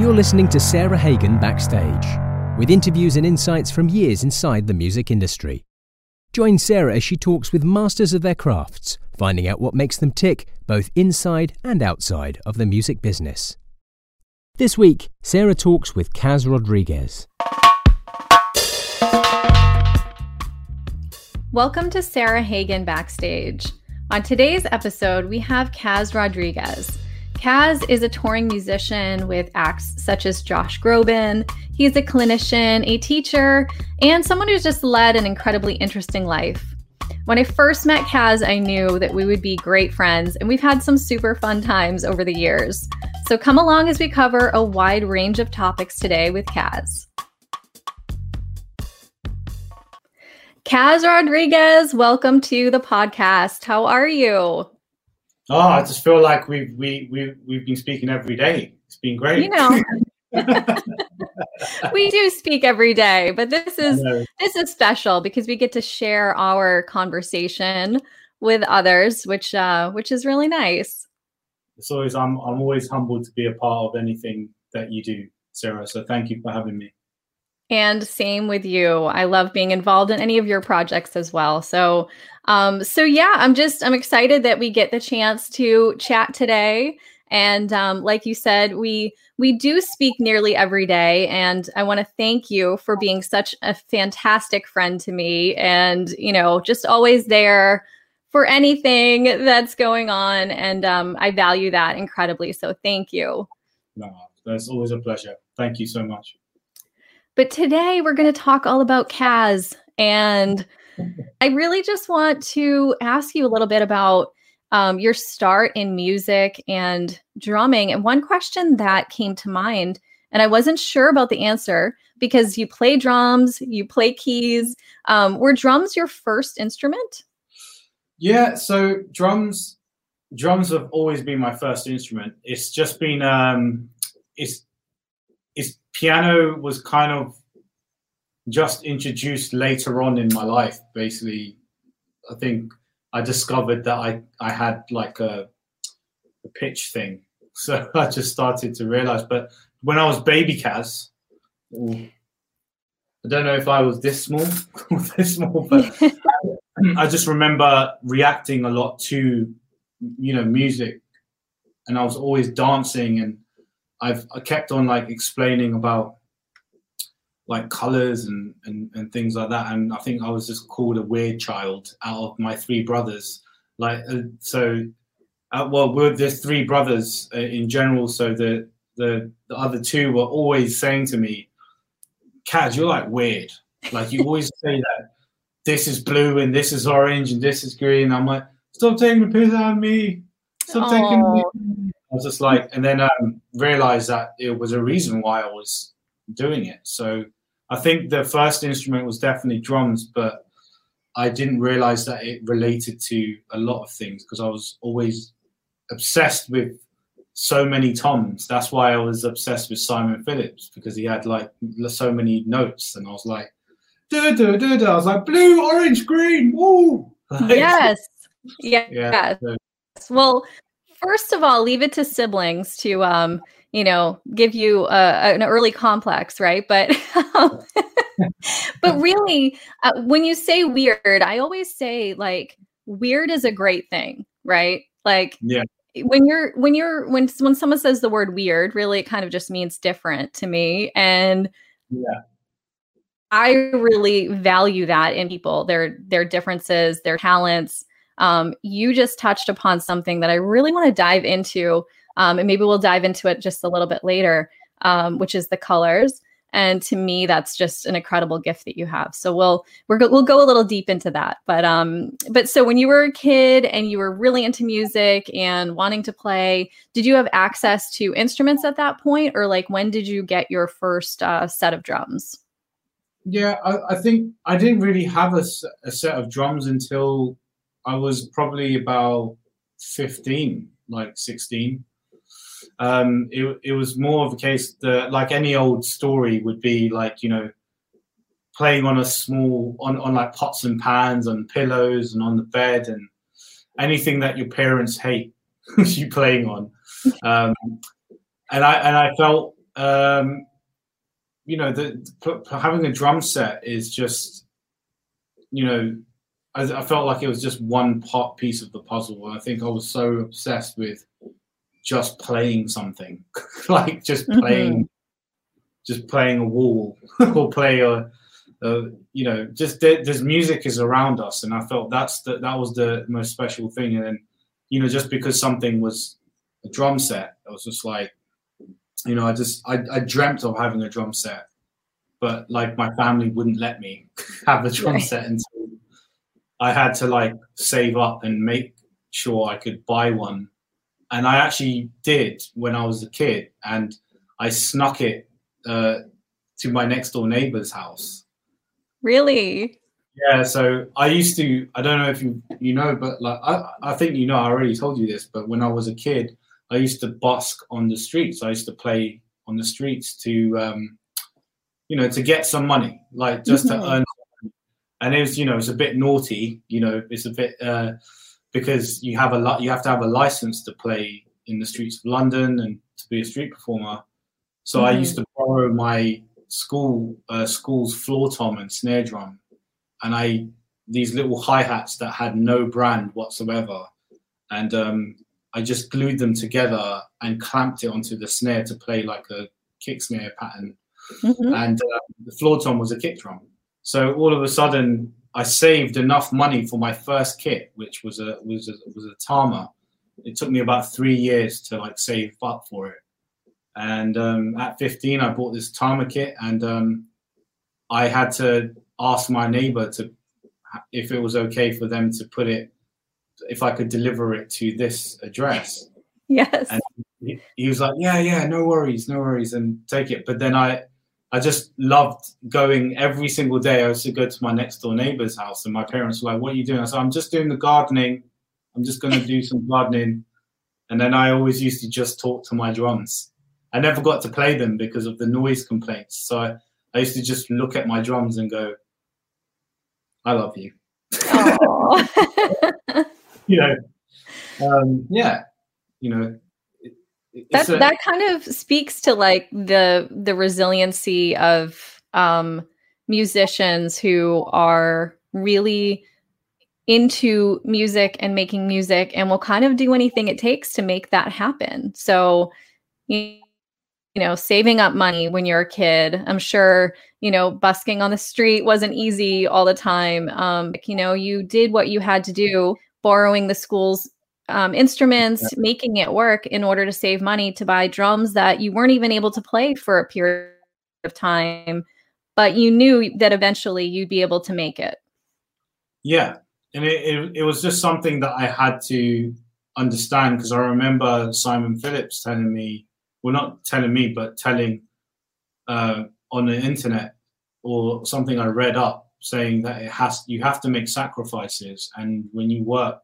You're listening to Sarah Hagen Backstage, with interviews and insights from years inside the music industry. Join Sarah as she talks with masters of their crafts, finding out what makes them tick both inside and outside of the music business. This week, Sarah talks with Kaz Rodriguez. Welcome to Sarah Hagen Backstage. On today's episode, we have Kaz Rodriguez. Kaz is a touring musician with acts such as Josh Groban. He's a clinician, a teacher, and someone who's just led an incredibly interesting life. When I first met Kaz, I knew that we would be great friends, and we've had some super fun times over the years. So come along as we cover a wide range of topics today with Kaz. Kaz Rodriguez, welcome to the podcast. How are you? Oh, I just feel like we've we we we've been speaking every day. It's been great. You know. we do speak every day, but this is this is special because we get to share our conversation with others, which uh which is really nice. It's always I'm I'm always humbled to be a part of anything that you do, Sarah. So thank you for having me. And same with you. I love being involved in any of your projects as well. So, um, so yeah, I'm just I'm excited that we get the chance to chat today. And um, like you said, we we do speak nearly every day, and I want to thank you for being such a fantastic friend to me, and you know, just always there for anything that's going on. And um, I value that incredibly. So thank you. No, that's always a pleasure. Thank you so much. But today we're going to talk all about Kaz. And I really just want to ask you a little bit about um, your start in music and drumming. And one question that came to mind, and I wasn't sure about the answer because you play drums, you play keys. Um, were drums your first instrument? Yeah, so drums drums have always been my first instrument. It's just been um it's piano was kind of just introduced later on in my life. Basically, I think I discovered that I I had like a, a pitch thing, so I just started to realize. But when I was baby Kaz, I don't know if I was this small or this small, but I just remember reacting a lot to you know music, and I was always dancing and I've I kept on like explaining about like colors and, and and things like that and i think i was just called a weird child out of my three brothers. Like uh, so uh, well we're there's three brothers uh, in general so the, the the other two were always saying to me Kaz, you're like weird. Like you always say that this is blue and this is orange and this is green. I'm like stop taking the piss out of me. Stop Aww. taking me I was just like, and then um, realized that it was a reason why I was doing it. So I think the first instrument was definitely drums, but I didn't realize that it related to a lot of things because I was always obsessed with so many toms. That's why I was obsessed with Simon Phillips because he had like so many notes, and I was like, duh, duh, duh, duh. I was like blue, orange, green, woo. Like, yes, yeah. yes. So. Well, first of all, leave it to siblings to um, you know, give you an early complex, right? But um, but really, uh, when you say weird, I always say like weird is a great thing, right? Like yeah. When you're when you're when when someone says the word weird, really it kind of just means different to me, and yeah. I really value that in people, their their differences, their talents. Um, you just touched upon something that I really want to dive into um, and maybe we'll dive into it just a little bit later, um, which is the colors. And to me, that's just an incredible gift that you have. So we'll we will go a little deep into that. But um, but so when you were a kid and you were really into music and wanting to play, did you have access to instruments at that point, or like when did you get your first uh, set of drums? Yeah, I, I, think I didn't really have a, a set of drums until I was probably about 15, like 16 um, it, it was more of a case that like any old story would be like you know playing on a small on, on like pots and pans and pillows and on the bed and anything that your parents hate you playing on. Um, and i and i felt um, you know, the, having a drum set is just, you know, I, I, felt like it was just one part piece of the puzzle. And I think I was so obsessed with just playing something, like just mm-hmm. playing, mm-hmm. just playing a wall or play a, a, you know, just there's music is around us, and I felt that's the, that was the most special thing. And then, you know, just because something was a drum set, I was just like, you know, I just I, I dreamt of having a drum set, but like my family wouldn't let me have a drum right. set until I had to like save up and make sure I could buy one. And I actually did when I was a kid, and I snuck it uh, to my next door neighbor's house. Really? Yeah. So I used to. I don't know if you you know, but like I I think you know. I already told you this, but when I was a kid, I used to busk on the streets. I used to play on the streets to, um, you know, to get some money, like just mm-hmm. to earn. And it was, you know, it's a bit naughty. You know, it's a bit uh, because you have a lot. You have to have a license to play in the streets of London and to be a street performer. So mm-hmm. I used to borrow my school uh, school's floor tom and snare drum, and I these little hi hats that had no brand whatsoever, and um, I just glued them together and clamped it onto the snare to play like a kick snare pattern. Mm-hmm. And uh, the floor tom was a kick drum. So all of a sudden, I saved enough money for my first kit, which was a was a, was a Tama. It took me about three years to like save up for it. And um, at 15, I bought this Tama kit, and um, I had to ask my neighbor to if it was okay for them to put it if I could deliver it to this address. Yes. And he, he was like, yeah, yeah, no worries, no worries, and take it. But then I, I just loved going every single day. I used to go to my next door neighbor's house, and my parents were like, "What are you doing?" I said, "I'm just doing the gardening. I'm just going to do some gardening." And then I always used to just talk to my drums. I never got to play them because of the noise complaints. So I, I used to just look at my drums and go, "I love you." you know, um, yeah, you know, that a, that kind of speaks to like the the resiliency of um, musicians who are really into music and making music and will kind of do anything it takes to make that happen. So, you know, saving up money when you're a kid, I'm sure, you know, busking on the street wasn't easy all the time. Um, you know, you did what you had to do borrowing the school's um, instruments, yeah. making it work in order to save money to buy drums that you weren't even able to play for a period of time, but you knew that eventually you'd be able to make it. Yeah. And it, it, it was just something that I had to understand because I remember Simon Phillips telling me, well, not telling me, but telling uh, on the internet or something I read up saying that it has you have to make sacrifices and when you work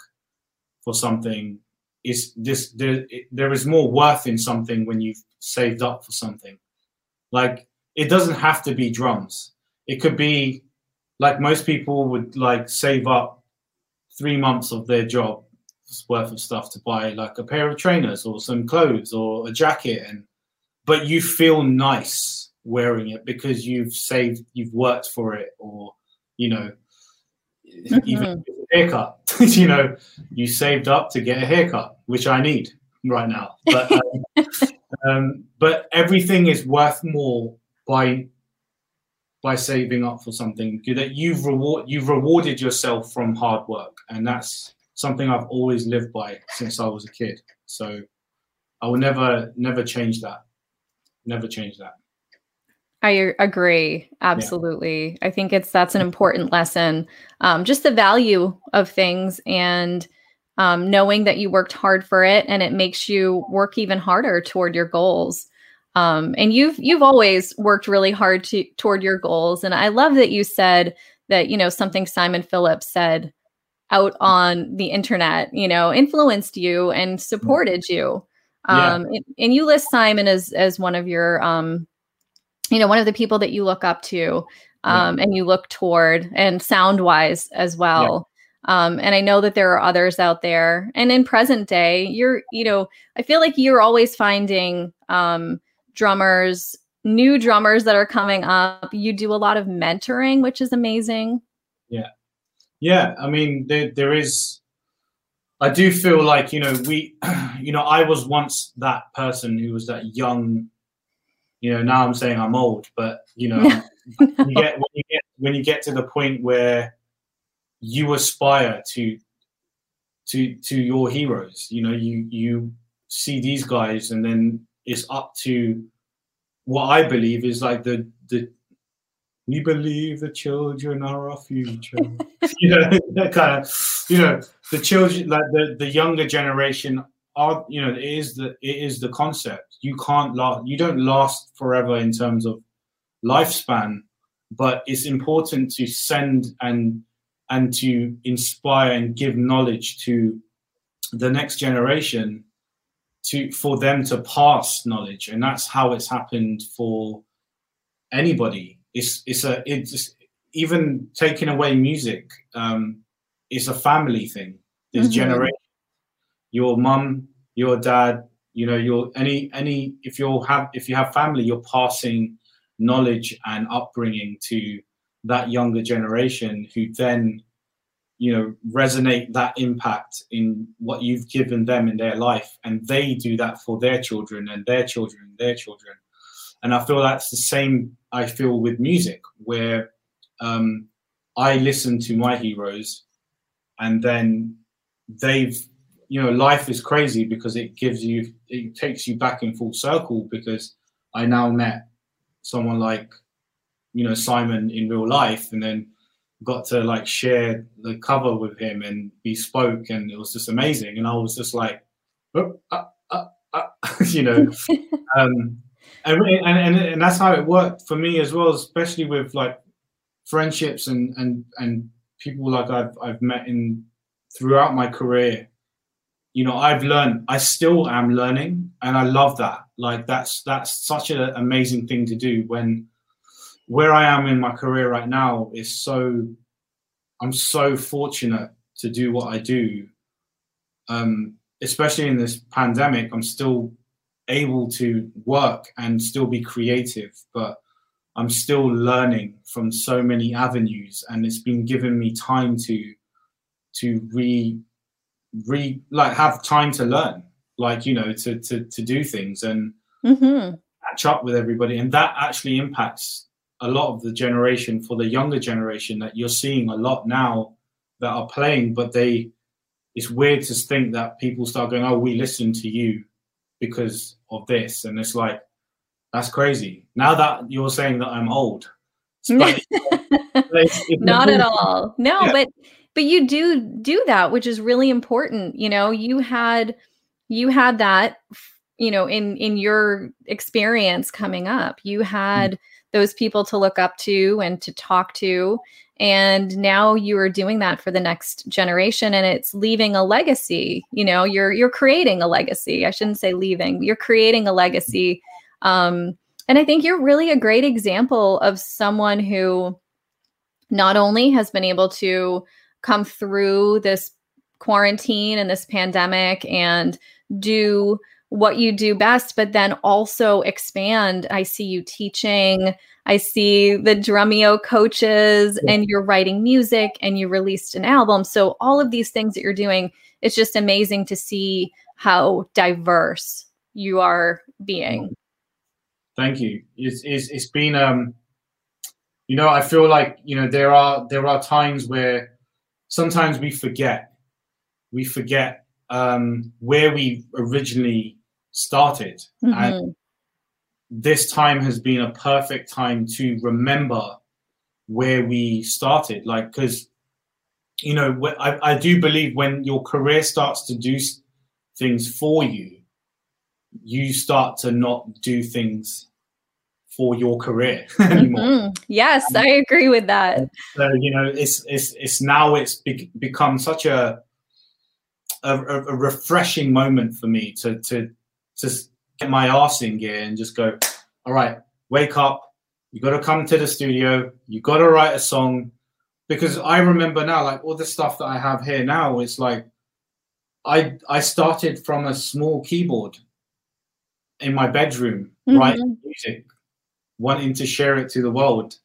for something is this there, there is more worth in something when you've saved up for something like it doesn't have to be drums it could be like most people would like save up three months of their job worth of stuff to buy like a pair of trainers or some clothes or a jacket and but you feel nice wearing it because you've saved you've worked for it or you know, mm-hmm. even haircut, you know, you saved up to get a haircut, which I need right now. But um, um, but everything is worth more by by saving up for something that you've reward you've rewarded yourself from hard work, and that's something I've always lived by since I was a kid. So I will never never change that. Never change that. I agree. Absolutely. Yeah. I think it's that's an important lesson. Um, just the value of things and um, knowing that you worked hard for it and it makes you work even harder toward your goals. Um, and you've you've always worked really hard to toward your goals. And I love that you said that, you know, something Simon Phillips said out on the internet, you know, influenced you and supported you. Um, yeah. and, and, you list Simon as as one of your um, you know one of the people that you look up to um, yeah. and you look toward and sound wise as well yeah. um, and i know that there are others out there and in present day you're you know i feel like you're always finding um, drummers, new drummers that are coming up. You do a lot of mentoring, which is amazing. Yeah. Yeah. I mean, there, there is, I do feel like, you know, we, you know, I was once that person who was that young, you know, now I'm saying I'm old, but, you know, no. you get, when, you get, when you get to the point where you aspire to, to, to your heroes, you know, you, you see these guys and then it's up to what I believe is like the, the, we believe the children are our future. you know, that kind of, you know, the children, like the, the younger generation are, you know, it is the it is the concept. You can't last, you don't last forever in terms of lifespan, but it's important to send and and to inspire and give knowledge to the next generation to for them to pass knowledge, and that's how it's happened for anybody. It's it's a it's even taking away music um it's a family thing. There's mm-hmm. generation your mum your dad you know your any any if you have if you have family you're passing knowledge and upbringing to that younger generation who then you know resonate that impact in what you've given them in their life. And they do that for their children and their children and their children. And I feel that's the same I feel with music, where um, I listen to my heroes, and then they've, you know, life is crazy because it gives you, it takes you back in full circle because I now met someone like, you know, Simon in real life, and then got to like share the cover with him and be spoke, and it was just amazing. And I was just like, oh, uh, uh, uh, you know, um, and, and and that's how it worked for me as well, especially with like friendships and and and people like I've I've met in throughout my career. You know, I've learned. I still am learning, and I love that. Like that's that's such an amazing thing to do when where I am in my career right now is so. I'm so fortunate to do what I do. Um, especially in this pandemic, I'm still able to work and still be creative, but I'm still learning from so many avenues, and it's been giving me time to to re re like have time to learn, like you know, to to to do things and mm-hmm. catch up with everybody, and that actually impacts a lot of the generation for the younger generation that you're seeing a lot now that are playing, but they it's weird to think that people start going, "Oh, we listen to you," because of this. And it's like, that's crazy. Now that you're saying that I'm old. Not at all. No, yeah. but but you do do that, which is really important. You know, you had you had that you know in in your experience coming up you had mm. those people to look up to and to talk to and now you are doing that for the next generation and it's leaving a legacy you know you're you're creating a legacy i shouldn't say leaving you're creating a legacy um, and i think you're really a great example of someone who not only has been able to come through this quarantine and this pandemic and do what you do best, but then also expand. I see you teaching. I see the Drumeo coaches yeah. and you're writing music and you released an album. So all of these things that you're doing, it's just amazing to see how diverse you are being. Thank you. It's, it's, it's been, um, you know, I feel like, you know, there are, there are times where sometimes we forget, we forget um, where we originally started. Mm-hmm. And this time has been a perfect time to remember where we started. Like, because, you know, I, I do believe when your career starts to do things for you, you start to not do things for your career anymore. Mm-hmm. Yes, I agree with that. So you know, it's it's it's now it's be- become such a a, a refreshing moment for me to to to get my ass in gear and just go, all right, wake up. You got to come to the studio. You got to write a song. Because I remember now, like all the stuff that I have here now, it's like I I started from a small keyboard. in my bedroom Mhm. writing music, wanting to share it to the world.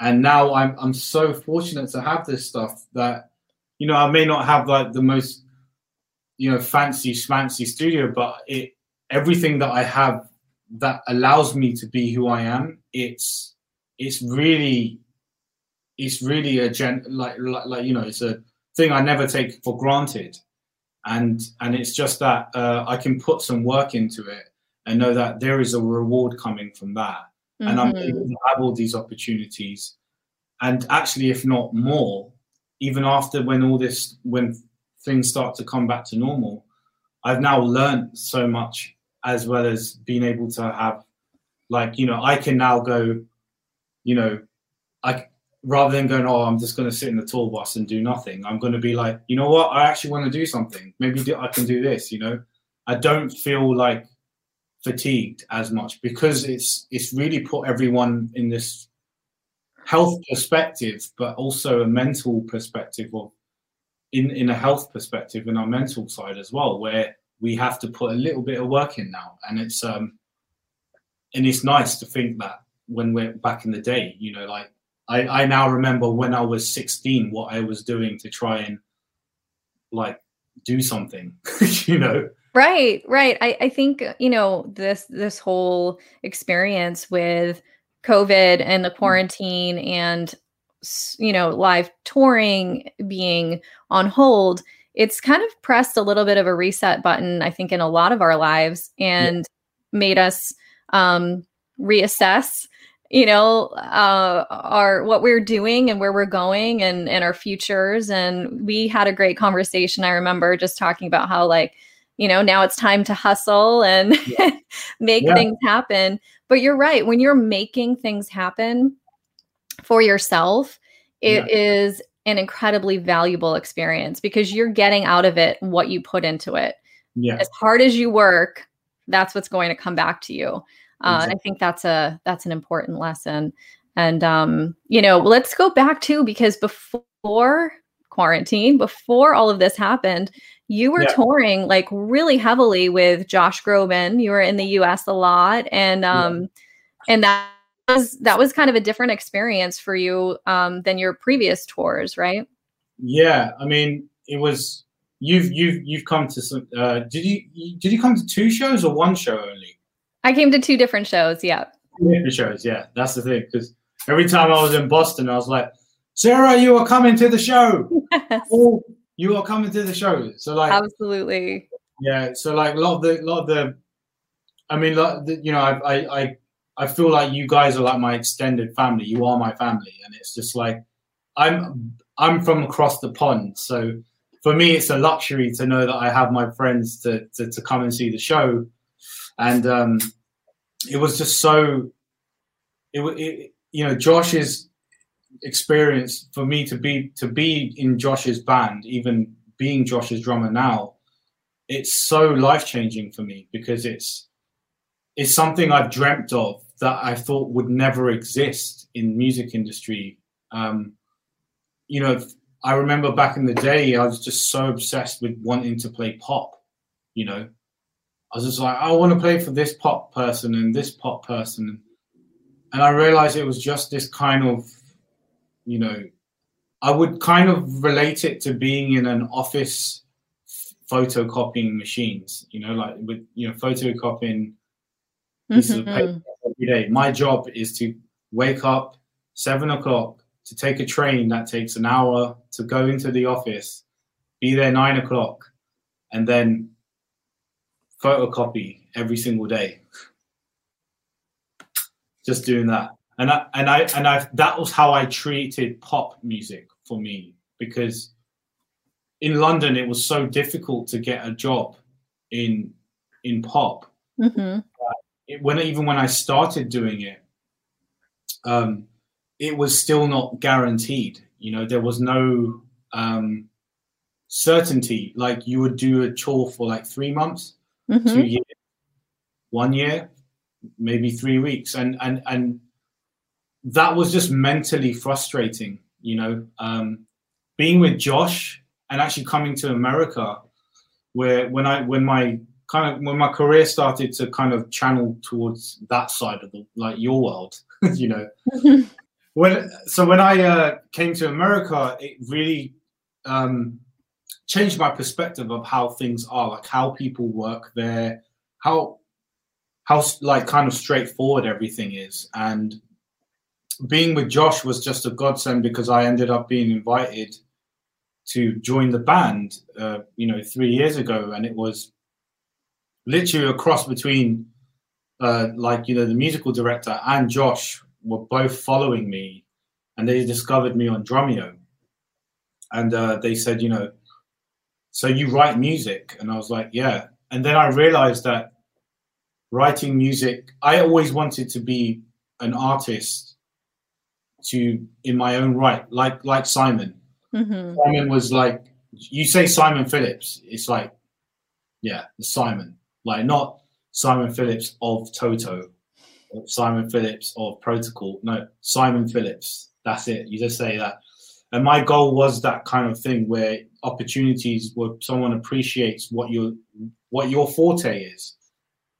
And now I'm I'm so fortunate to have this stuff that you know I may not have like the most you know fancy schmancy studio, but it everything that I have that allows me to be who I am. It's it's really it's really a gen like like, like you know it's a thing I never take for granted, and and it's just that uh, I can put some work into it and know that there is a reward coming from that, and I'm Mhm. able to have all these opportunities, and actually, if not more, even after when all this when things start to come back to normal, I've now learned so much as well as being able to have like you know I can now go, you know, I rather than going, oh, I'm just going to sit in the tour bus and do nothing. I'm going to be like, you know what? I actually want to do something. Maybe I can do this. You know, I don't feel like fatigued as much because it's it's really put everyone in this health perspective, but also a mental perspective of in in a health perspective in our mental side as well, where we have to put a little bit of work in now, and it's um and it's nice to think that when we're back in the day, you know, like I, I now remember when I was 16 what I was doing to try and like do something, you know. Right, right. I, I think you know this this whole experience with COVID and the quarantine and you know live touring being on hold. It's kind of pressed a little bit of a reset button, I think, in a lot of our lives and made us um, reassess you know uh our what we're doing and where we're going and and our futures and we had a great conversation i remember just talking about how like you know now it's time to hustle and make Yeah. things happen. But you're right when you're making things happen for yourself it is an incredibly valuable experience because you're getting out of it what you put into it. Yeah. as hard as you work that's what's going to come back to you. Uh, and i think that's a that's an important lesson. And um you know let's go back to because before quarantine before all of this happened you were Yeah. touring like really heavily with josh groban you were in the us a lot and Yeah. um and that was that was kind of a different experience for you um than your previous tours right Yeah, I mean, it was you've you've you've come to some. Uh, did you did you come to two shows or one show only? i came to two different shows yeah Two different shows. Yeah, that's the thing. Because every time I was in Boston, I was like, Sarah, you are coming to the show. Oh, you are coming to the show. So like, absolutely yeah. So like, a lot of the lot of the, I mean, lot the, you know, I, I I I feel like you guys are like my extended family. You are my family, and it's just like, I'm I'm from across the pond, so for me, it's a luxury to know that I have my friends to to, to come and see the show, and um, it was just so. It, it you know Josh's experience for me to be to be in Josh's band, even being Josh's drummer now, it's so life changing for me because it's it's something I've dreamt of that I thought would never exist in music industry. Um, you know, I remember back in the day, I was just so obsessed with wanting to play pop. You know, I was just like, I want to play for this pop person and this pop person, and I realized it was just this kind of, you know, I would kind of relate it to being in an office photocopying machines. You know, like with you know photocopying pieces of Mhm. paper every day. My job is to wake up seven o'clock to take a train that takes an hour to go into the office, be there nine o'clock, and then photocopy every single day. Just doing that, and I and I and I that was how I treated pop music for me because in London it was so difficult to get a job in in pop Mhm. it, when even when I started doing it, um, it was still not guaranteed. You know, there was no um, certainty. Like you would do a tour for like three months, Mhm. two years, one year, maybe three weeks, and and and that was just mentally frustrating. You know, um, being with Josh and actually coming to America, where when I when my kind of when my career started to kind of channel towards that side of the like your world, you know. when so when I uh, came to America, it really um, changed my perspective of how things are, like how people work there, how how like kind of straightforward everything is, and being with Josh was just a godsend because I ended up being invited to join the band, uh, you know, three years ago, and it was literally a cross between, uh, like you know, the musical director and Josh were both following me, and they discovered me on Drumeo, and uh, they said, you know, so you write music, and I was like, yeah, and then I realized that writing music, I always wanted to be an artist to in my own right, like like Simon Mm-hmm. Simon was like, you say Simon Phillips, it's like, yeah, Simon, like not Simon Phillips of Toto, Simon Phillips of Protocol. No, Simon Phillips. That's it. You just say that. And my goal was that kind of thing where opportunities where someone appreciates what your what your forte is.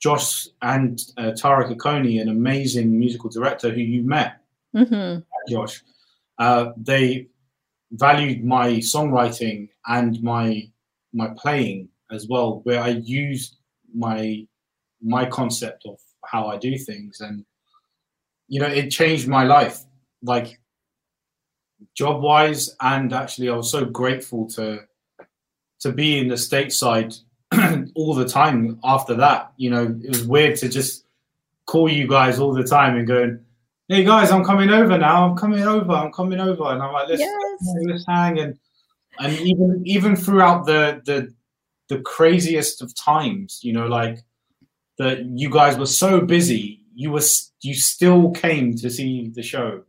Josh and uh, Tariq Akoni, an amazing musical director who you met, mm-hmm. Josh, uh, they valued my songwriting and my my playing as well, where I used my my concept of how I do things, and you know, it changed my life, like job wise, and actually, I was so grateful to to be in the stateside all the time after that. You know, it was weird to just call you guys all the time and going, hey guys, I'm coming over now. I'm coming over. I'm coming over, and I'm like, let's yes. let's hang and and even even throughout the the the craziest of times, you know, like that you guys were so busy, you were you still came to see the show.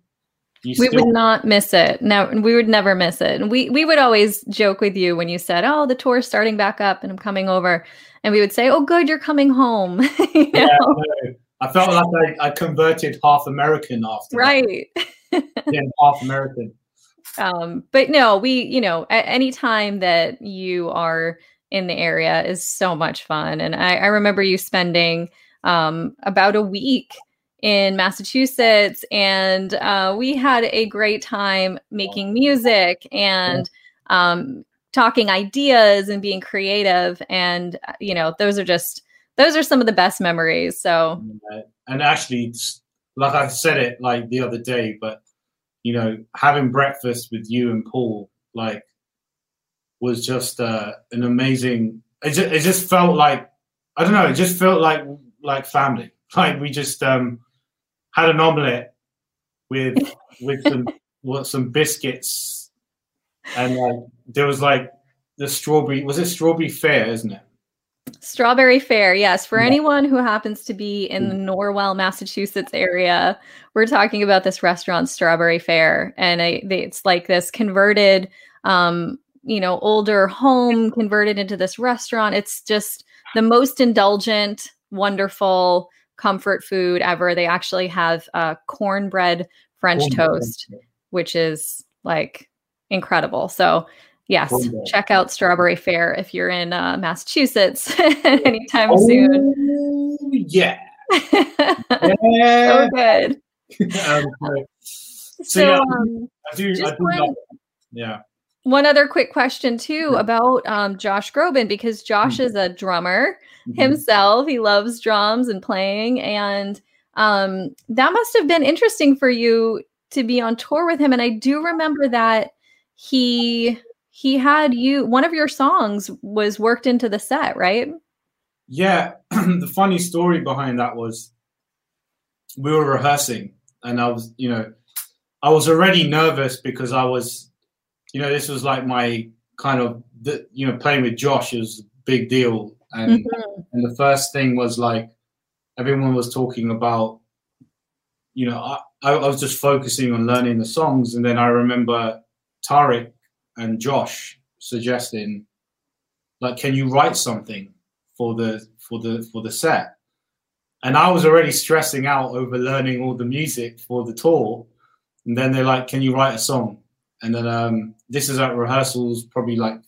You we still- would not miss it. No, we would never miss it. And we we would always joke with you when you said, "Oh, the tour's starting back up, and I'm coming over," and we would say, "Oh, good, you're coming home." yeah, I felt like I, I converted half American after right. yeah, half American. Um, but no, we, you know, at any time that you are in the area is so much fun. And I, I remember you spending um, about a week in Massachusetts, and uh, we had a great time making music and um, talking ideas and being creative. And uh, you know, those are just those are some of the best memories. So, and actually, like I said it like the other day, but you know, having breakfast with you and Paul, like, was just uh, an amazing. It just, it just felt like I don't know. It just felt like like family. Like we just um, had an omelette with with some what some biscuits, and like there was like the strawberry. Was it strawberry fair? Isn't it? Strawberry Fair, yes. For yeah. anyone who happens to be in the mm. Norwell, Massachusetts area, we're talking about this restaurant, Strawberry Fair, and I, they, it's like this converted, um, you know, older home converted into this restaurant. It's just the most indulgent, wonderful comfort food ever. They actually have uh, cornbread French cornbread. toast, which is like incredible. So Yes, check out Strawberry Fair if you're in uh, Massachusetts anytime oh, soon. Yeah. yeah. so good. um, so, so yeah, um, I do, I do one, yeah. One other quick question too yeah. about um, Josh Groban because Josh mm-hmm. is a drummer mm-hmm. himself. He loves drums and playing, and um, that must have been interesting for you to be on tour with him. And I do remember that he he had you one of your songs was worked into the set, right? Yeah, the funny story behind that was we were rehearsing and I was, you know, I was already nervous because I was, you know, this was like my kind of, the, you know, playing with Josh is a big deal. And, mm-hmm. and the first thing was like, everyone was talking about, you know, I, I was just focusing on learning the songs. And then I remember Tariq and Josh suggesting, like, can you write something for the for the for the set? And I was already stressing out over learning all the music for the tour. And then they're like, can you write a song? And then um, this is at rehearsals, probably like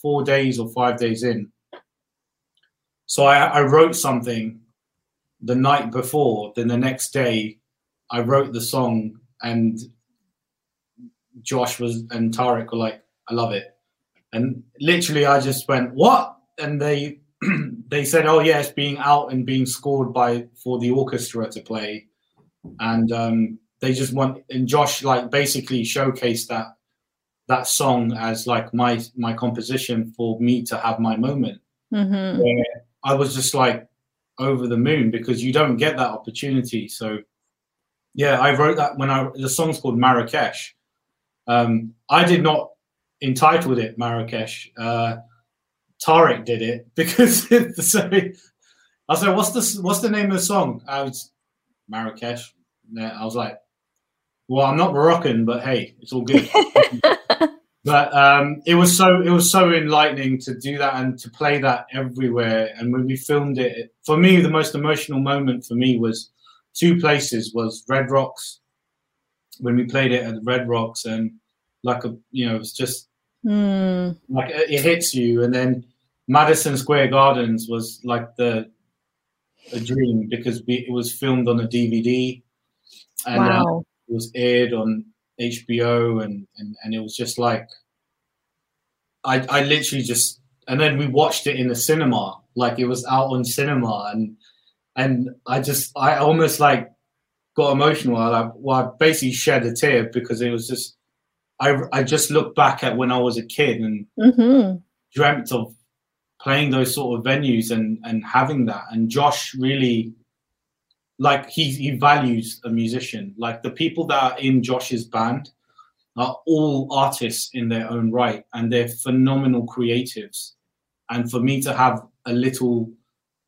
four days or five days in. so I, I wrote something the night before. Then the next day, I wrote the song, and Josh was and Tariq were like, "I love it," and literally, I just went, "What?" And they they said, "Oh yeah, it's being out and being scored by for the orchestra to play," and um, they just want and Josh like basically showcased that that song as like my my composition for me to have my moment. Mm-hmm. I was just like over the moon because you don't get that opportunity. So yeah, I wrote that when I the song's called Marrakesh. Um, I did not entitled it Marrakesh. Uh, Tariq did it because so I said, "What's the what's the name of the song?" I was Marrakesh. I was like, "Well, I'm not Moroccan, but hey, it's all good." but um, it was so it was so enlightening to do that and to play that everywhere. And when we filmed it, for me, the most emotional moment for me was two places: was Red Rocks when we played it at Red Rocks, and like a you know, it was just mm. like it hits you, and then Madison Square Gardens was like the a dream because we, it was filmed on a DVD and uh, wow. uh, it was aired on HBO and, and and it was just like I I literally just and then we watched it in the cinema like it was out on cinema and and I just I almost like got emotional I like well I basically shed a tear because it was just I I just looked back at when I was a kid and mm-hmm. dreamt of playing those sort of venues and and having that and Josh really like he he values a musician. Like the people that are in Josh's band are all artists in their own right, and they're phenomenal creatives. And for me to have a little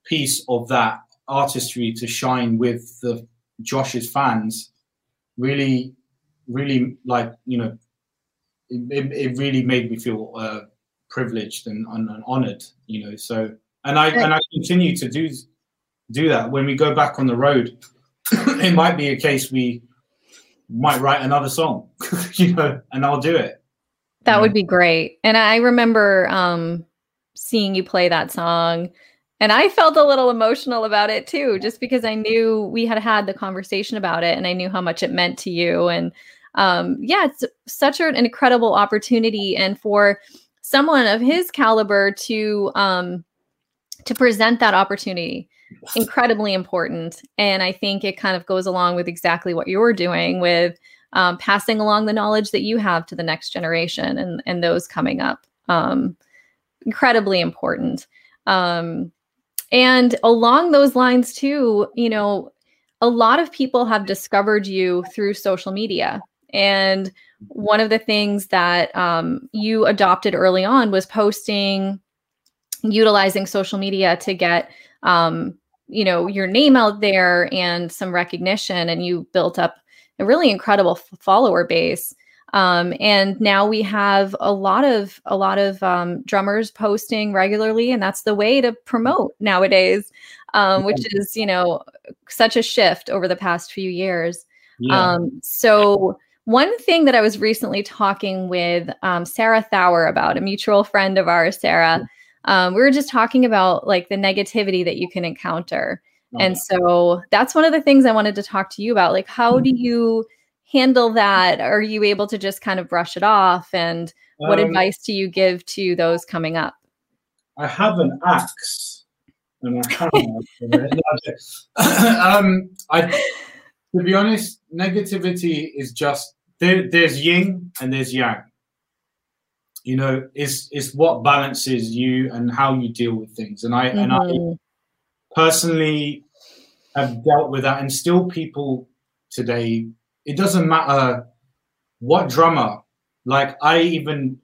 piece of that artistry to shine with the Josh's fans, really, really like you know, it, it really made me feel uh, privileged and, and, and honored. You know, so and I and I continue to do do that. When we go back on the road, it might be a case we might write another song, you know, and I'll do it. That would be great. And I remember um, seeing you play that song. And I felt a little emotional about it too, just because I knew we had had the conversation about it and I knew how much it meant to you. And um, yeah, it's such an incredible opportunity. And for someone of his caliber to um, to present that opportunity incredibly important. And I think it kind of goes along with exactly what you're doing with um, passing along the knowledge that you have to the next generation and, and those coming up. Um, incredibly important. Um, and along those lines, too, you know, a lot of people have discovered you through social media. And one of the things that um, you adopted early on was posting, utilizing social media to get um, you know your name out there and some recognition and you built up a really incredible f- follower base. Um, and now we have a lot of a lot of um, drummers posting regularly and that's the way to promote nowadays um, which is you know such a shift over the past few years. Yeah. Um, so one thing that i was recently talking with um, sarah thawer about a mutual friend of ours sarah um, we were just talking about like the negativity that you can encounter. Okay. And so that's one of the things I wanted to talk to you about. Like, how do mm-hmm. you handle that? Are you able to just kind of brush it off? And what um, advice do you give to those coming up? I have an axe. And I have um, I, to be honest, negativity is just there, there's yin and there's yang you know is is what balances you and how you deal with things and i mm-hmm. and i mm-hmm. personally have dealt with that and still people today it doesn't matter what drummer like i even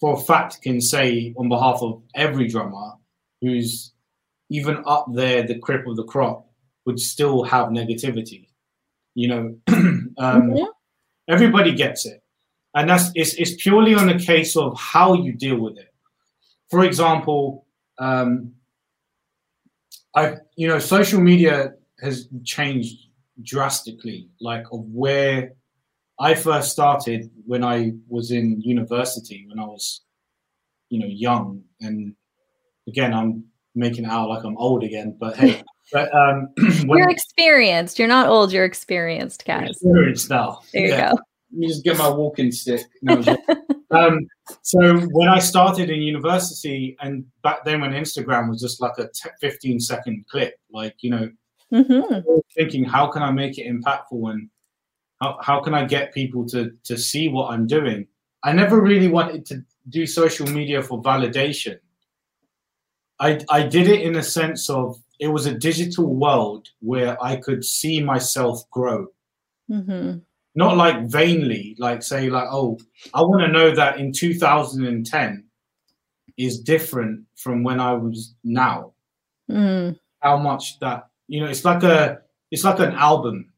for a fact can say on behalf of every drummer who's even up there the crip of the crop would still have negativity you know um, mm-hmm. everybody gets it and that's it's, it's purely on the case of how you deal with it. For example, um, I you know social media has changed drastically, like of where I first started when I was in university when I was you know young and again I'm making it out like I'm old again, but hey. But um, you're experienced. You're not old. You're experienced, guys. Experienced now. There you yeah. go. Let me just get my walking stick. No, um, so when I started in university, and back then when Instagram was just like a t- 15 second clip, like you know, mm-hmm. thinking how can I make it impactful and how, how can I get people to to see what I'm doing? I never really wanted to do social media for validation. I I did it in a sense of it was a digital world where I could see myself grow. Mm-hmm. Not like vainly, like say, like, oh, I want to know that in 2010 is different from when I was now. Mm. How much that you know, it's like a it's like an album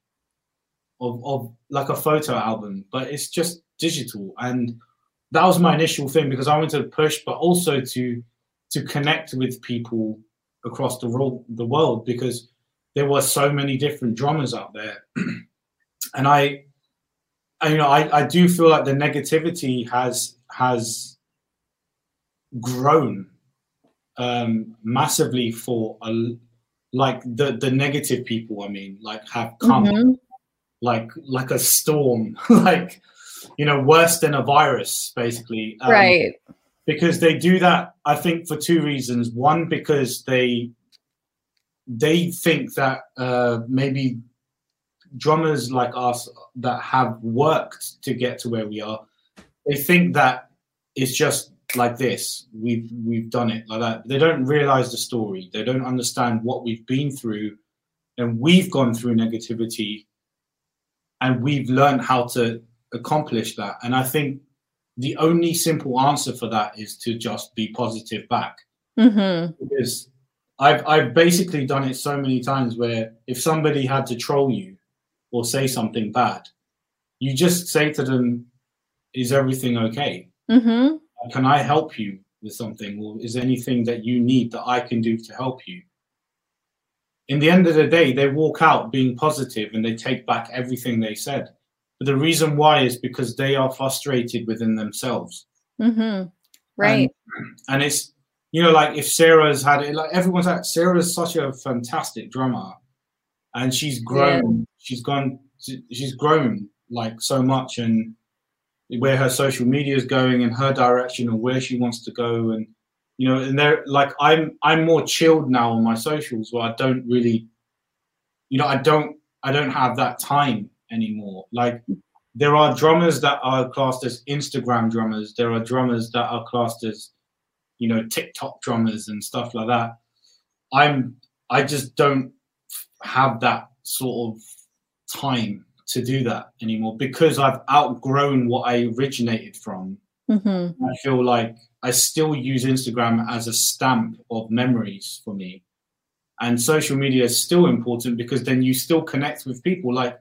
of of like a photo album, but it's just digital. And that was my initial thing because I wanted to push, but also to to connect with people across the world, the world because there were so many different drummers out there, and I, I, you know, I, I do feel like the negativity has has grown um, massively for a, like the the negative people. I mean, like have come mm-hmm. like like a storm, like you know, worse than a virus, basically. Um, right because they do that i think for two reasons. One because they they think that uh, maybe drummers like us that have worked to get to where we are they think that it's just like this. We've we've done it like that. They don't realize the story. They don't understand what we've been through and we've gone through negativity and we've learned how to accomplish that. And i think the only simple answer for that is to just be positive back. Mm-hmm. Because I've I've basically done it so many times where if somebody had to troll you or say something bad, you just say to them, "Is everything okay? Mm-hmm. Can I help you with something, or is anything that you need that I can do to help you?" In the end of the day, they walk out being positive and they take back everything they said. But the reason why is because they are frustrated within themselves. Mm-hmm. Right. And, and, it's, you know, like if Sarah's had it, like everyone's like, Sarah's such a fantastic drummer and she's grown, yeah. she's gone, she's grown like so much and where her social media is going and her direction and where she wants to go. And, you know, and they're like, I'm, I'm more chilled now on my socials where I don't really, you know, I don't, I don't have that time anymore. Like there are drummers that are classed as Instagram drummers. There are drummers that are classed as, you know, TikTok drummers and stuff like that. I'm I just don't have that sort of time to do that anymore because I've outgrown what I originated from. Mm-hmm. I feel like I still use Instagram as a stamp of memories for me. And social media is still important because then you still connect with people. Like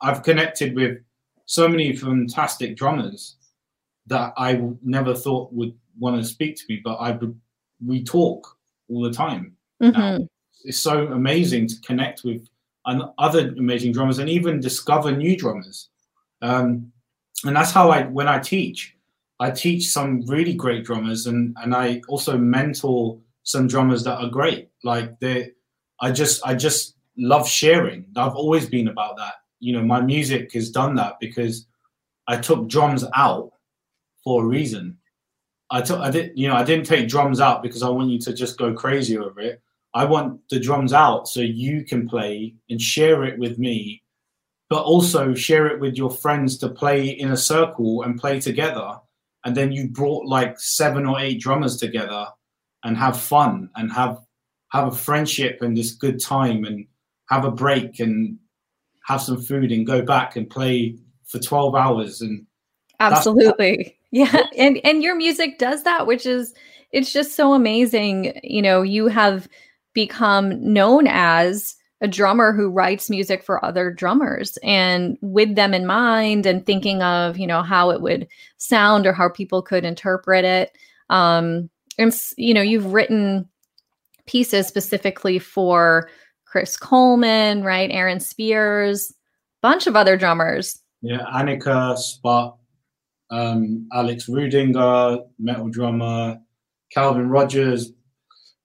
I've connected with so many fantastic drummers that I never thought would want to speak to me, but I would, we talk all the time. Mm-hmm. It's so amazing to connect with other amazing drummers and even discover new drummers. Um, and that's how I, when I teach, I teach some really great drummers and, and I also mentor some drummers that are great. Like they, I just, I just love sharing. I've always been about that you know, my music has done that because I took drums out for a reason. I took, I did, you know, I didn't take drums out because I want you to just go crazy over it. I want the drums out so you can play and share it with me, but also share it with your friends to play in a circle and play together. And then you brought like seven or eight drummers together and have fun and have have a friendship and this good time and have a break and have some food and go back and play for 12 hours and absolutely. yeah and and your music does that which is it's just so amazing. You know you have become known as a drummer who writes music for other drummers and with them in mind and thinking of you know how it would sound or how people could interpret it um and you know you've written pieces specifically for Chris Coleman, right? Aaron Spears, bunch of other drummers. Yeah, Anika, Spot, um, Alex Rudinger, metal drummer, Calvin Rogers,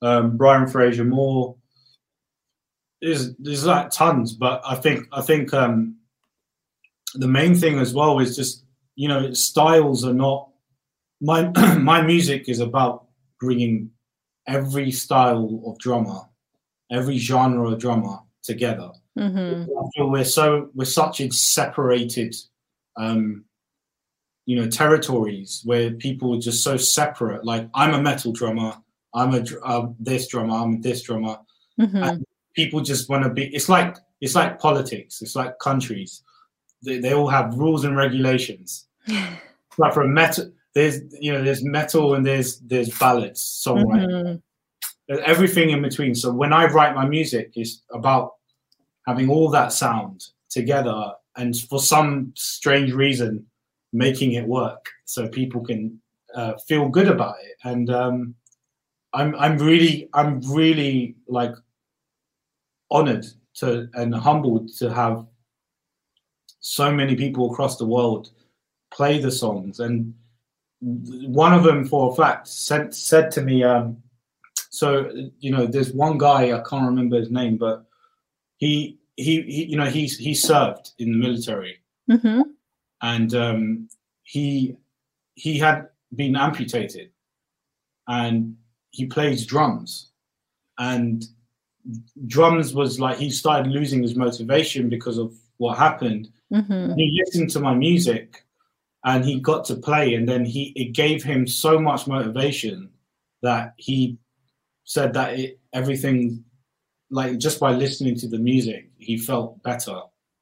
um, Brian Frasier Moore. There's there's like tons, but I think I think um, the main thing as well is just you know styles are not my my music is about bringing every style of drummer, every genre of drummer together. Mm-hmm. I feel we're so we're such in separated, um, you know, territories where people are just so separate. Like I'm a metal drummer, I'm a uh, this drummer, I'm this drummer. Mm-hmm. And people just want to be. It's like it's like politics. It's like countries. They, they all have rules and regulations. like for metal, there's you know there's metal and there's there's ballads, songwriting, Mhm. Everything in between. So when I write my music, it's about having all that sound together, and for some strange reason, making it work so people can uh, feel good about it. And um, I'm I'm really I'm really like honored to and humbled to have so many people across the world play the songs and one of them for a fact sent, said to me um, so you know there's one guy i can't remember his name but he he, he you know he's he served in the military Mhm. and um, he he had been amputated and he plays drums and drums was like he started losing his motivation because of what happened Mhm. he listened to my music and he got to play and then he it gave him so much motivation that he said that it, everything like just by listening to the music he felt better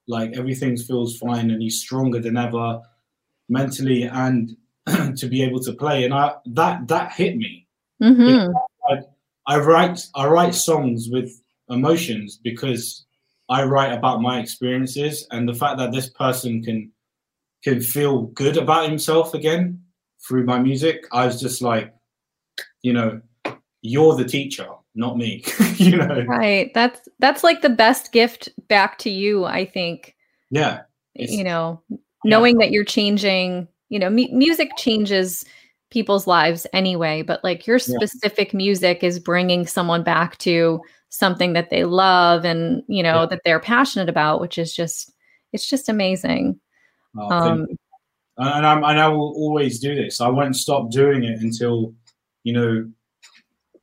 like everything feels fine and he's stronger than ever mentally and to be able to play and i that that hit me Mhm. I write I write songs with emotions because I write about my experiences and the fact that this person can can feel good about himself again through my music. I was just like, you know, you're the teacher, not me. you know, Right. That's that's like the best gift back to you, I think. yeah, you know, knowing that you're changing, you know, mu- music changes people's lives anyway, but like your Yeah. specific music is bringing someone back to something that they love and, you know, Yeah. that they're passionate about, which is just it's just amazing. Oh, Um and I'm, and I will always do this. I won't stop doing it until, you know,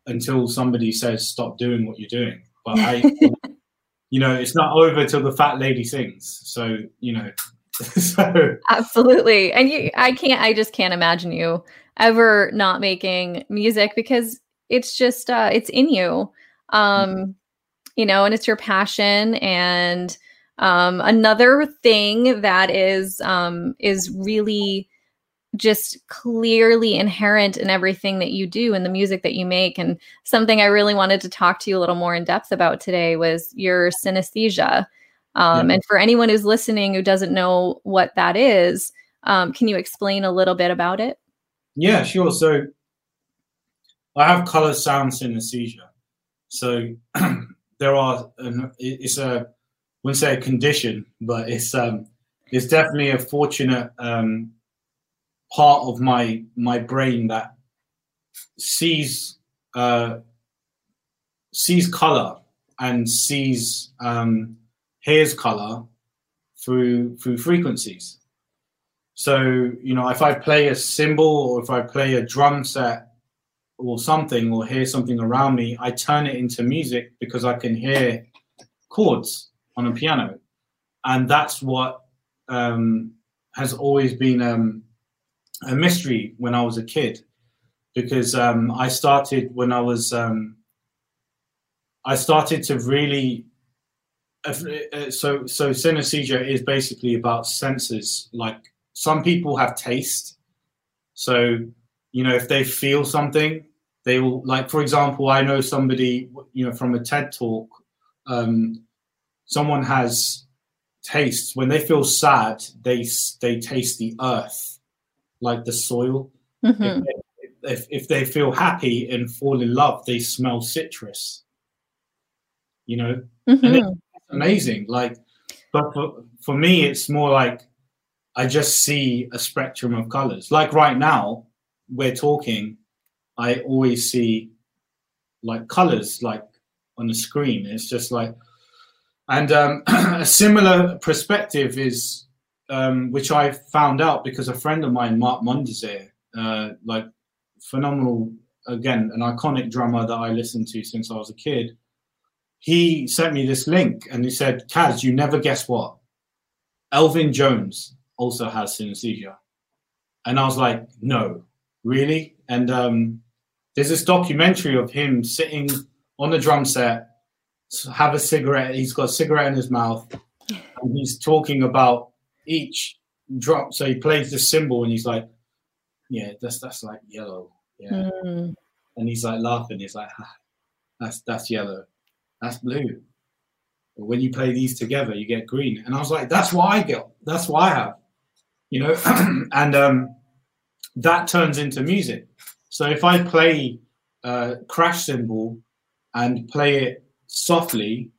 until somebody says stop doing what you're doing. But I, you know, it's not over till the fat lady sings. So you know, so Absolutely. And you I can't I just can't imagine you ever not making music because it's just uh it's in you. Um you know, and it's your passion and um another thing that is um is really just clearly inherent in everything that you do and the music that you make and something I really wanted to talk to you a little more in depth about today was your synesthesia. Um, Yeah. And for anyone who's listening who doesn't know what that is, um, can you explain a little bit about it? yeah, sure. So I have color sound synesthesia. So there are, an, it's a, I wouldn't say a condition, but it's um, it's definitely a fortunate um, part of my my brain that sees uh, sees color and sees um, hears color through through frequencies. So you know, if I play a cymbal or if I play a drum set or something or hear something around me, I turn it into music because I can hear chords on a piano, and that's what um, has always been um, a mystery when I was a kid, because um, I started when I was um, I started to really. uh, So, so synesthesia is basically about senses. Like some people have taste, so you know if they feel something, they will. Like for example, I know somebody you know from a TED talk. Um, someone has tastes when they feel sad. They they taste the earth, like the soil Mhm. if, they, if, if they feel happy and fall in love, they smell citrus. You know, Mhm. amazing. Like, but for, for me, it's more like I just see a spectrum of colors. Like right now, we're talking, I always see like colors like on the screen. It's just like, and um, a similar perspective is um, which I found out because a friend of mine, Mark Mondesir, uh, like phenomenal, again, an iconic drummer that I listened to since I was a kid. He sent me this link and he said, Kaz, you never guess what? Elvin Jones also has synesthesia. And I was like, no, really? And um, there's this documentary of him sitting on the drum set, have a cigarette. He's got a cigarette in his mouth, and he's talking about each drop. So he plays the cymbal, and he's like, "Yeah, that's that's like yellow, yeah." Mm. And he's like laughing. He's like, ah, "That's that's yellow, that's blue." But when you play these together, you get green. And I was like, "That's what I get. That's what I have," you know. and um, that turns into music. So if I play a crash cymbal and play it softly,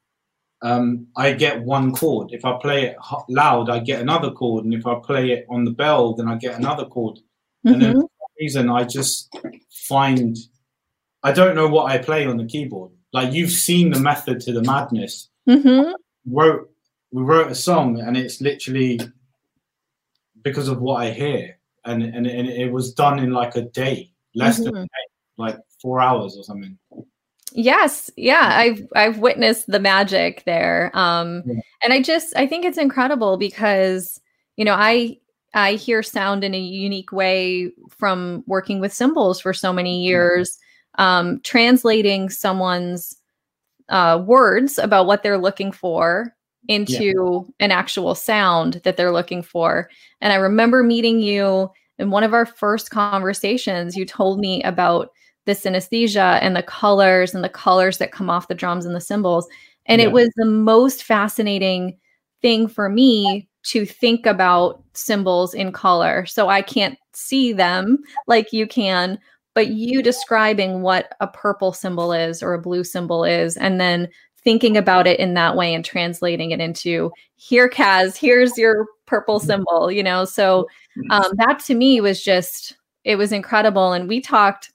um, I get one chord. If I play it loud, I get another chord, and if I play it on the bell, then I get another chord. Mm-hmm. And then mm-hmm. for some reason, I just find I don't know what I play on the keyboard. Like you've seen the method to the madness. Mm-hmm. Wrote we wrote a song, and it's literally because of what I hear, and and, and it was done in like a day, less mm-hmm. than a day, like four hours or something. Yes, yeah, I've I've witnessed the magic there. Um yeah. and I just I think it's incredible because you know, I I hear sound in a unique way from working with cymbals for so many years. Um translating someone's uh words about what they're looking for into yeah. an actual sound that they're looking for. And I remember meeting you in one of our first conversations, you told me about the synesthesia and the colors and the colors that come off the drums and the cymbals. And yeah. it was the most fascinating thing for me to think about cymbals in color. So I can't see them like you can, but you describing what a purple cymbal is or a blue cymbal is, and then thinking about it in that way and translating it into here, Kaz, here's your purple mm-hmm. you know. So um, that to me was just, it was incredible. And we talked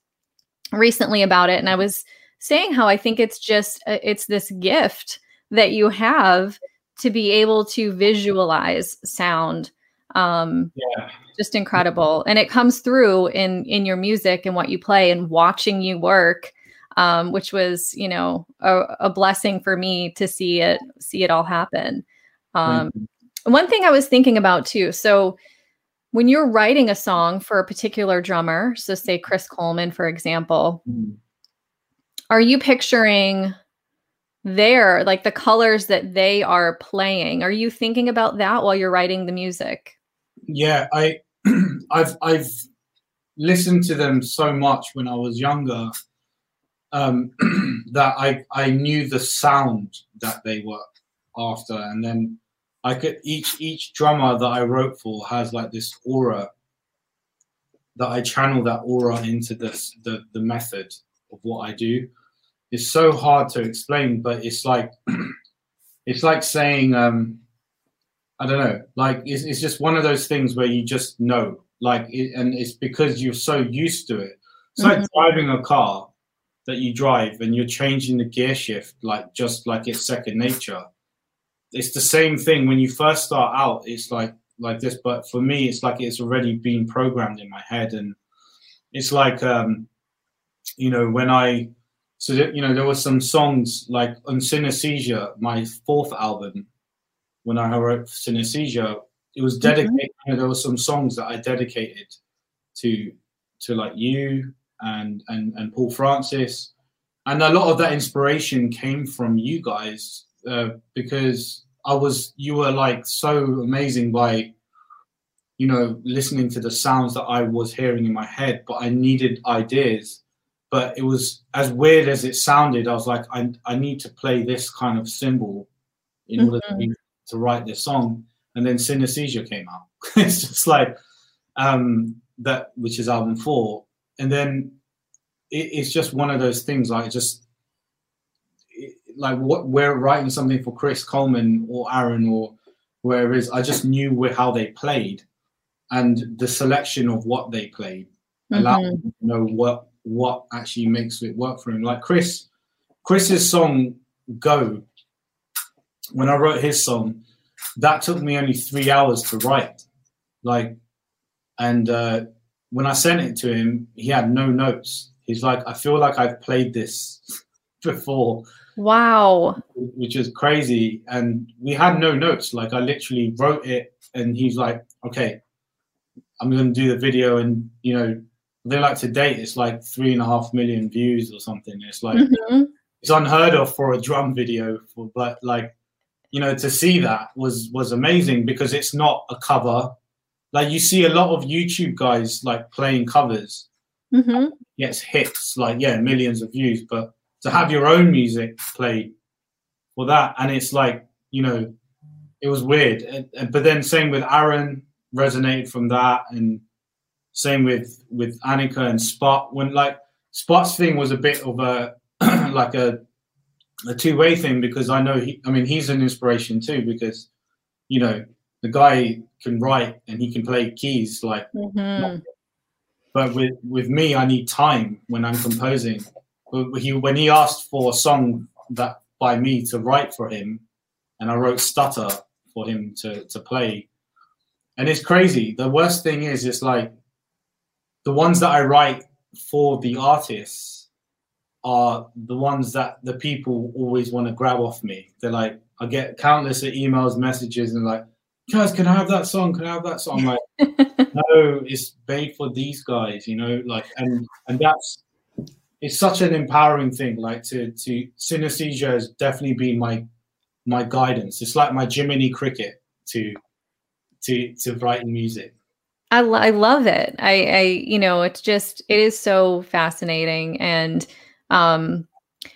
recently about it and I was saying how I think it's just uh, it's this gift that you have to be able to visualize sound um yeah. just incredible and it comes through in in your music and what you play and watching you work um which was you know a, a blessing for me to see it see it all happen um mm-hmm. one thing i was thinking about too so when you're writing a song for a particular drummer, so say Chris Coleman, for example, mm. are you picturing their like the colors that they are playing? Are you thinking about that while you're writing the music? Yeah, I I've I've listened to them so much when I was younger um, that I I knew the sound that they were after, and then I could each each drummer that I wrote for has like this aura that I channel that aura into this the the method of what I do. It's so hard to explain, but it's like it's like saying um I don't know, like it's, it's just one of those things where you just know, like, it, and it's because you're so used to it. It's mm-hmm. like driving a car that you drive and you're changing the gear shift, like just like it's second nature it's the same thing when you first start out. It's like like this, but for me, it's like it's already been programmed in my head, and it's like um, you know when I so that, you know there were some songs like on Synesthesia, my fourth album, when I wrote Synesthesia, it was mm-hmm. dedicated. Mm-hmm. You know, there were some songs that I dedicated to to like you and and and Paul Francis, and a lot of that inspiration came from you guys uh, because I was you were like so amazing by you know listening to the sounds that I was hearing in my head, but I needed ideas. But it was as weird as it sounded. I was like, I I need to play this kind of cymbal in mm-hmm. order to, mm-hmm. to write this song. And then Synesthesia came out. it's just like um, that, which is album four. And then it, it's just one of those things. Like just like what we're writing something for Chris Coleman or Aaron or wherever it is, I just knew how they played and the selection of what they played allowed mm-hmm. me to know what what actually makes it work for him. Like Chris, Chris's song "Go." When I wrote his song, that took me only three hours to write. Like, and uh, when I sent it to him, he had no notes. He's like, I feel like I've played this before. Wow. Which is crazy. And we had no notes. Like, I literally wrote it, and he's like, okay, I'm going to do the video. And, you know, they like to date, it's like three and a half million views or something. It's like, mm-hmm. it's unheard of for a drum video, for, but like, you know, to see that was was amazing because it's not a cover. Like you see a lot of YouTube guys like playing covers, mm-hmm. gets hits like yeah, millions of views. But to have your own music played for that, and it's like you know, it was weird. But then same with Aaron resonated from that, and same with with Anika and Spot. When like Spot's thing was a bit of a like a a two way thing because I know he, I mean, he's an inspiration too because, you know, the guy can write and he can play keys like. Mm-hmm. But with with me, I need time when I'm composing. He when he asked for a song that by me to write for him, and I wrote Stutter for him to to play, and it's crazy. The worst thing is, it's like the ones that I write for the artists are the ones that the people always want to grab off me. They're like, I get countless of emails, messages, and like, guys, can I have that song? Can I have that song? I'm like, no, it's made for these guys, you know, like, and and that's it's such an empowering thing. Like to to synesthesia has definitely been my my guidance. It's like my Jiminy Cricket to to to writing music. I, I love it. I, I, you know, it's just, it is so fascinating. And um,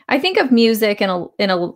I think of music in a in a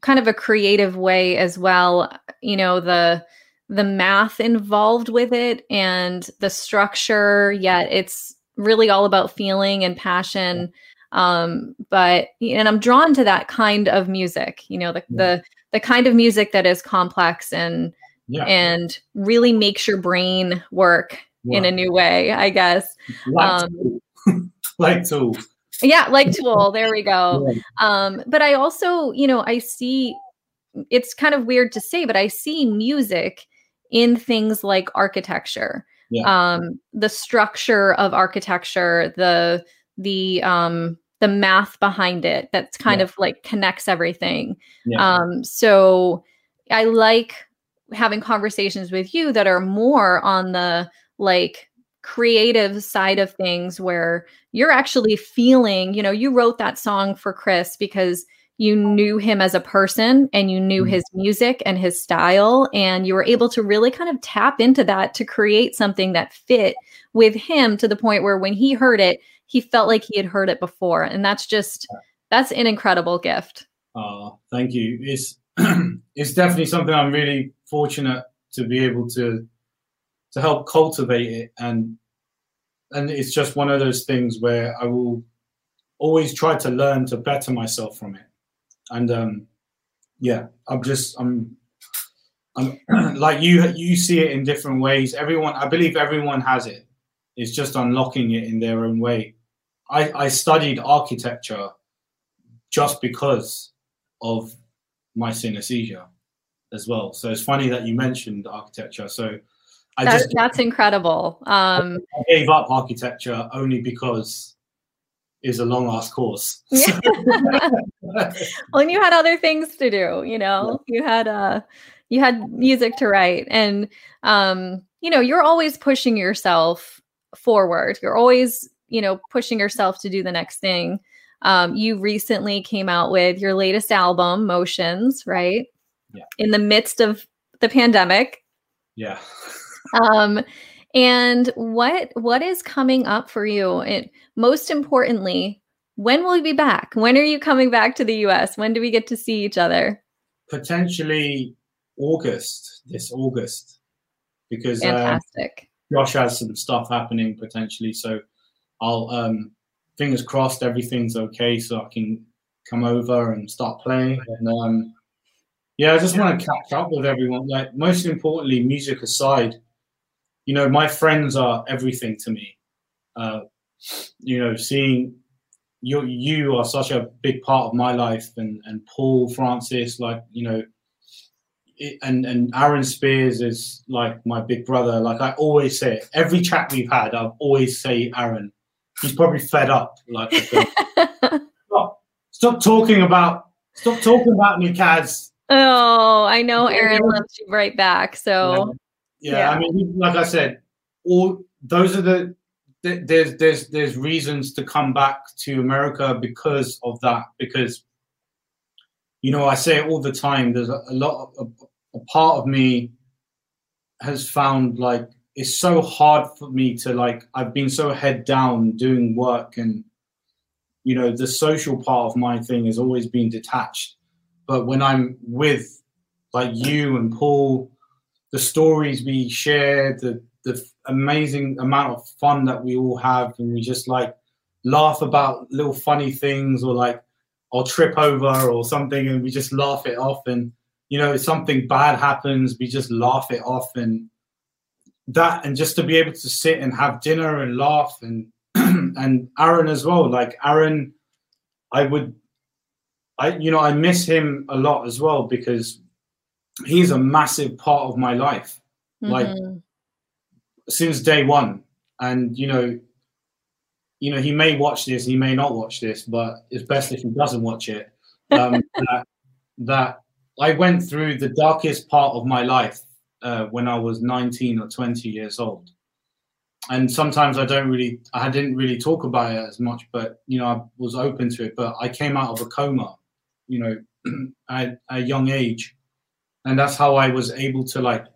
kind of a creative way as well. You know the the math involved with it and the structure. Yet it's really all about feeling and passion. Um, but and I'm drawn to that kind of music. You know the yeah. the the kind of music that is complex and yeah. and really makes your brain work in a new way. I guess. Like um, tool. like tool yeah like tool there we go um but i also you know i see it's kind of weird to say but i see music in things like architecture yeah. um the structure of architecture the the um the math behind it that's kind yeah. of like connects everything yeah. um so i like having conversations with you that are more on the like creative side of things where you're actually feeling, you know, you wrote that song for Chris because you knew him as a person and you knew mm-hmm. his music and his style and you were able to really kind of tap into that to create something that fit with him to the point where when he heard it he felt like he had heard it before and that's just that's an incredible gift oh thank you it's it's definitely something i'm really fortunate to be able to to help cultivate it and and it's just one of those things where I will always try to learn to better myself from it. And um, yeah, I'm just I'm I'm like you you see it in different ways. Everyone, I believe everyone has it. It's just unlocking it in their own way. I, I studied architecture just because of my synesthesia as well. So it's funny that you mentioned architecture. So I that, just, that's incredible. Um, I gave up architecture only because it's a long ass course. Yeah. well, and you had other things to do. You know, yeah. you had uh, you had music to write, and um, you know, you're always pushing yourself forward. You're always, you know, pushing yourself to do the next thing. Um, you recently came out with your latest album, Motions, right? Yeah. In the midst of the pandemic. Yeah um, and what what is coming up for you? And most importantly, when will you be back? When are you coming back to the US? When do we get to see each other? Potentially August, this August, because um, fantastic. Josh has some stuff happening potentially, so I'll um, fingers crossed everything's okay, so I can come over and start playing. And um, yeah, I just want to catch up with everyone. Like most importantly, music aside, you know, my friends are everything to me. Uh, you know, seeing you you are such a big part of my life, and and Paul Francis, like you know, it, and and Aaron Spears is like my big brother. Like I always say, it. every chat we've had, I've always say Aaron. He's probably fed up. Like stop, stop talking about stop talking about new Kaz. Oh, I know Aaron loves you right back. So yeah. yeah, yeah. I mean, like I said, all those are the there's there's there's reasons to come back to America because of that. Because you know, I say it all the time. There's a, a lot of a, a part of me has found like it's so hard for me to like. I've been so head down doing work, and you know, the social part of my thing has always been detached. But when I'm with like you and Paul, the stories we share, the the amazing amount of fun that we all have, and we just like laugh about little funny things, or like I'll trip over or something, and we just laugh it off. And you know, if something bad happens, we just laugh it off, and that, and just to be able to sit and have dinner and laugh, and and Aaron as well. Like Aaron, I would, I you know, I miss him a lot as well because he's a massive part of my life. Mm-hmm. Like since day one. And you know, you know, he may watch this, he may not watch this, but it's best if he doesn't watch it. Um, that, that, I went through the darkest part of my life uh, when I was 19 or 20 years old. And sometimes I don't really, I didn't really talk about it as much, but you know, I was open to it. But I came out of a coma, you know, at a young age, and that's how I was able to like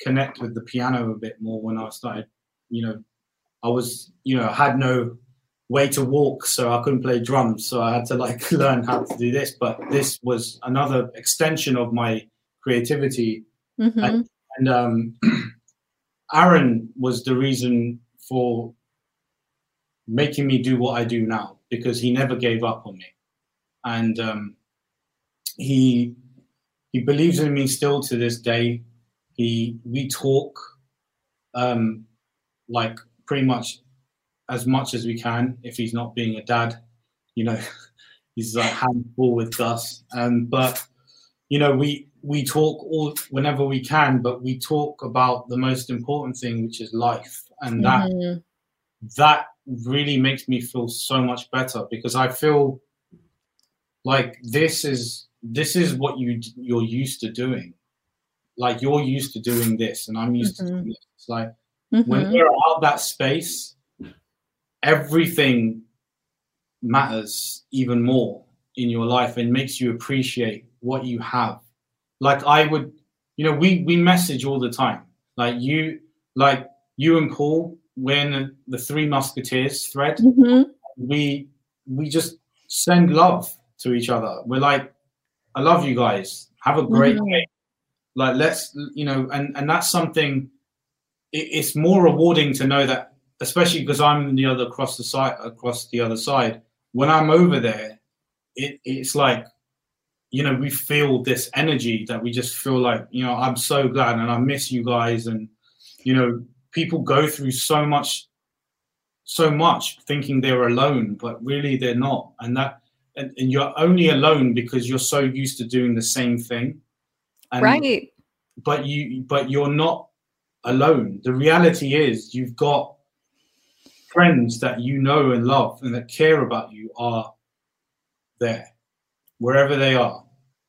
connect with the piano a bit more when I started. You know, I was, you know, had no way to walk, so I couldn't play drums. So I had to like learn how to do this. But this was another extension of my creativity. Mm-hmm. And, and um, Aaron was the reason for making me do what I do now because he never gave up on me, and um, he he believes in me still to this day. He we talk um, like pretty much as much as we can. If he's not being a dad, you know, he's like handful with us. Um, but you know, we we talk all whenever we can, but we talk about the most important thing, which is life, and that mm-hmm. that really makes me feel so much better because I feel like this is this is what you you're used to doing like you're used to doing this and I'm used mm-hmm. to doing this. It's like mm-hmm. when we're out that space, everything matters even more in your life and makes you appreciate what you have. Like I would, you know, we we message all the time. Like you, like you and Paul, when the Three Musketeers thread, mm-hmm. we we just send love to each other. We're like, I love you guys. Have a great mm-hmm. day. Like let's you know, and and that's something. It, it's more rewarding to know that, especially because I'm the other across the side, across the other side. When I'm over there, it it's like, you know, we feel this energy that we just feel like, you know, I'm so glad and I miss you guys, and you know, people go through so much so much thinking they're alone, but really they're not. And that and, and, you're only alone because you're so used to doing the same thing. And, right. But you but you're not alone. The reality is you've got friends that you know and love and that care about you are there, wherever they are.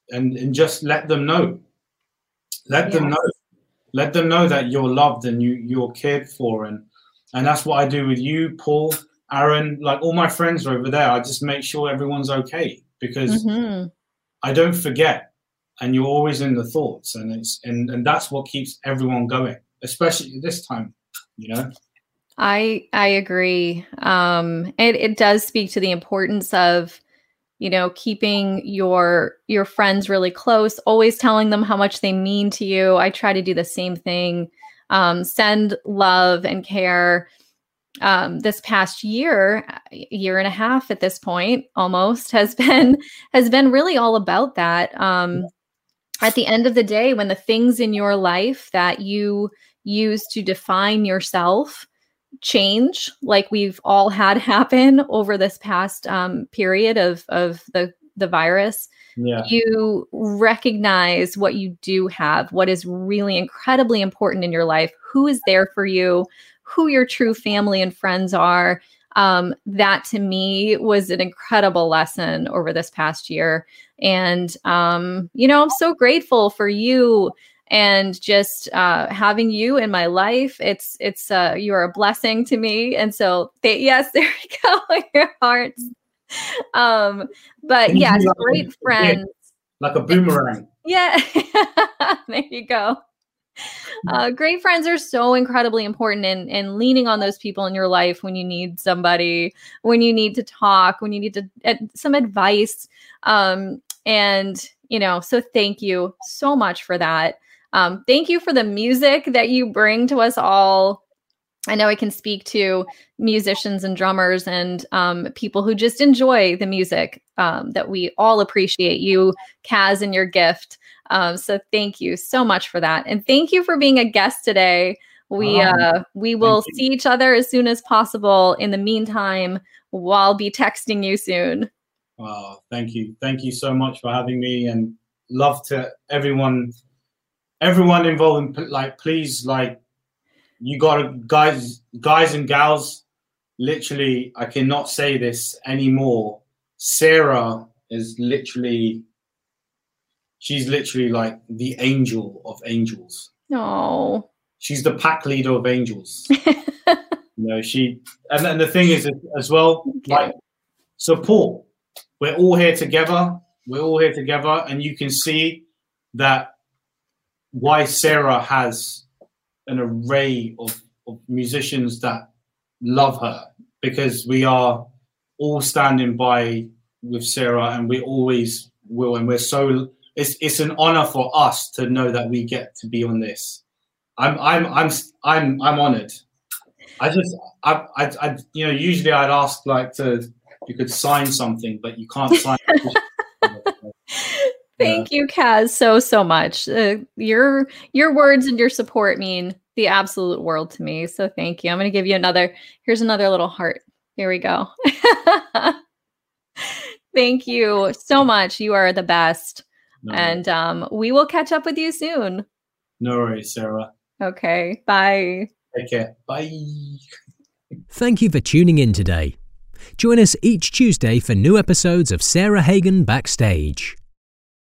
And and just let them know. Let yes. them know. Let them know that you're loved and you you're cared for and and that's what I do with you, Paul, Aaron, like all my friends are over there. I just make sure everyone's okay because mm-hmm. I don't forget and you're always in the thoughts and it's and and that's what keeps everyone going especially this time you know i i agree um it, it does speak to the importance of you know keeping your your friends really close always telling them how much they mean to you. I try to do the same thing. Um, send love and care um, this past year year and a half at this point almost has been has been really all about that. Um, at the end of the day, when the things in your life that you use to define yourself change like we've all had happen over this past um, period of of the the virus Yeah. you recognize what you do have, what is really incredibly important in your life, who is there for you, who your true family and friends are. Um, that to me was an incredible lesson over this past year. And, um, you know, I'm so grateful for you and just uh, having you in my life. It's, it's, uh, you're a blessing to me. And so, yes, there you go, your hearts. Um, but yes, that great friends. Like a boomerang. Yeah, there you go. Uh, great friends are so incredibly important and in, in leaning on those people in your life when you need somebody, when you need to talk, when you need to uh, some advice. Um, and you know, so thank you so much for that. Um, thank you for the music that you bring to us all. I know I can speak to musicians and drummers and um, people who just enjoy the music um, that we all appreciate you, Kaz, and your gift. Um, so thank you so much for that, and thank you for being a guest today. We Oh, uh, we will see each other as soon as possible. In the meantime, we'll I'll be texting you soon. Oh, thank you. Thank you so much for having me and love to everyone everyone involved in like please like you got to guys guys and gals literally I cannot say this anymore. Sarah is literally she's literally like the angel of angels. No. She's the pack leader of angels. you know, she and, and the thing is as well, like support. We're all here together. We're all here together, and you can see that why Sarah has an array of, of musicians that love her because we are all standing by with Sarah, and we always will, and we're so. It's it's an honor for us to know that we get to be on this. I'm I'm I'm I'm I'm honored. I just I I, I you know usually I'd ask like to you could sign something, but you can't sign. Thank you, Kaz, so so much. Uh, your your words and your support mean the absolute world to me. So thank you. I'm going to give you another. Here's another little heart. Here we go. thank you so much. You are the best, No, and um, we will catch up with you soon. no worries, Sarah. Okay. Bye. Take care. Bye. Thank you for tuning in today. Join us each Tuesday for new episodes of Sarah Hagen Backstage.